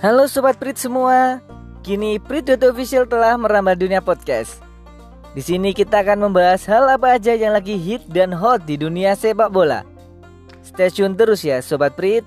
Halo Sobat Prit semua, kini Prit Official telah merambah dunia podcast. Di sini kita akan membahas hal apa aja yang lagi hit dan hot di dunia sepak bola. Stay tune terus ya Sobat Prit.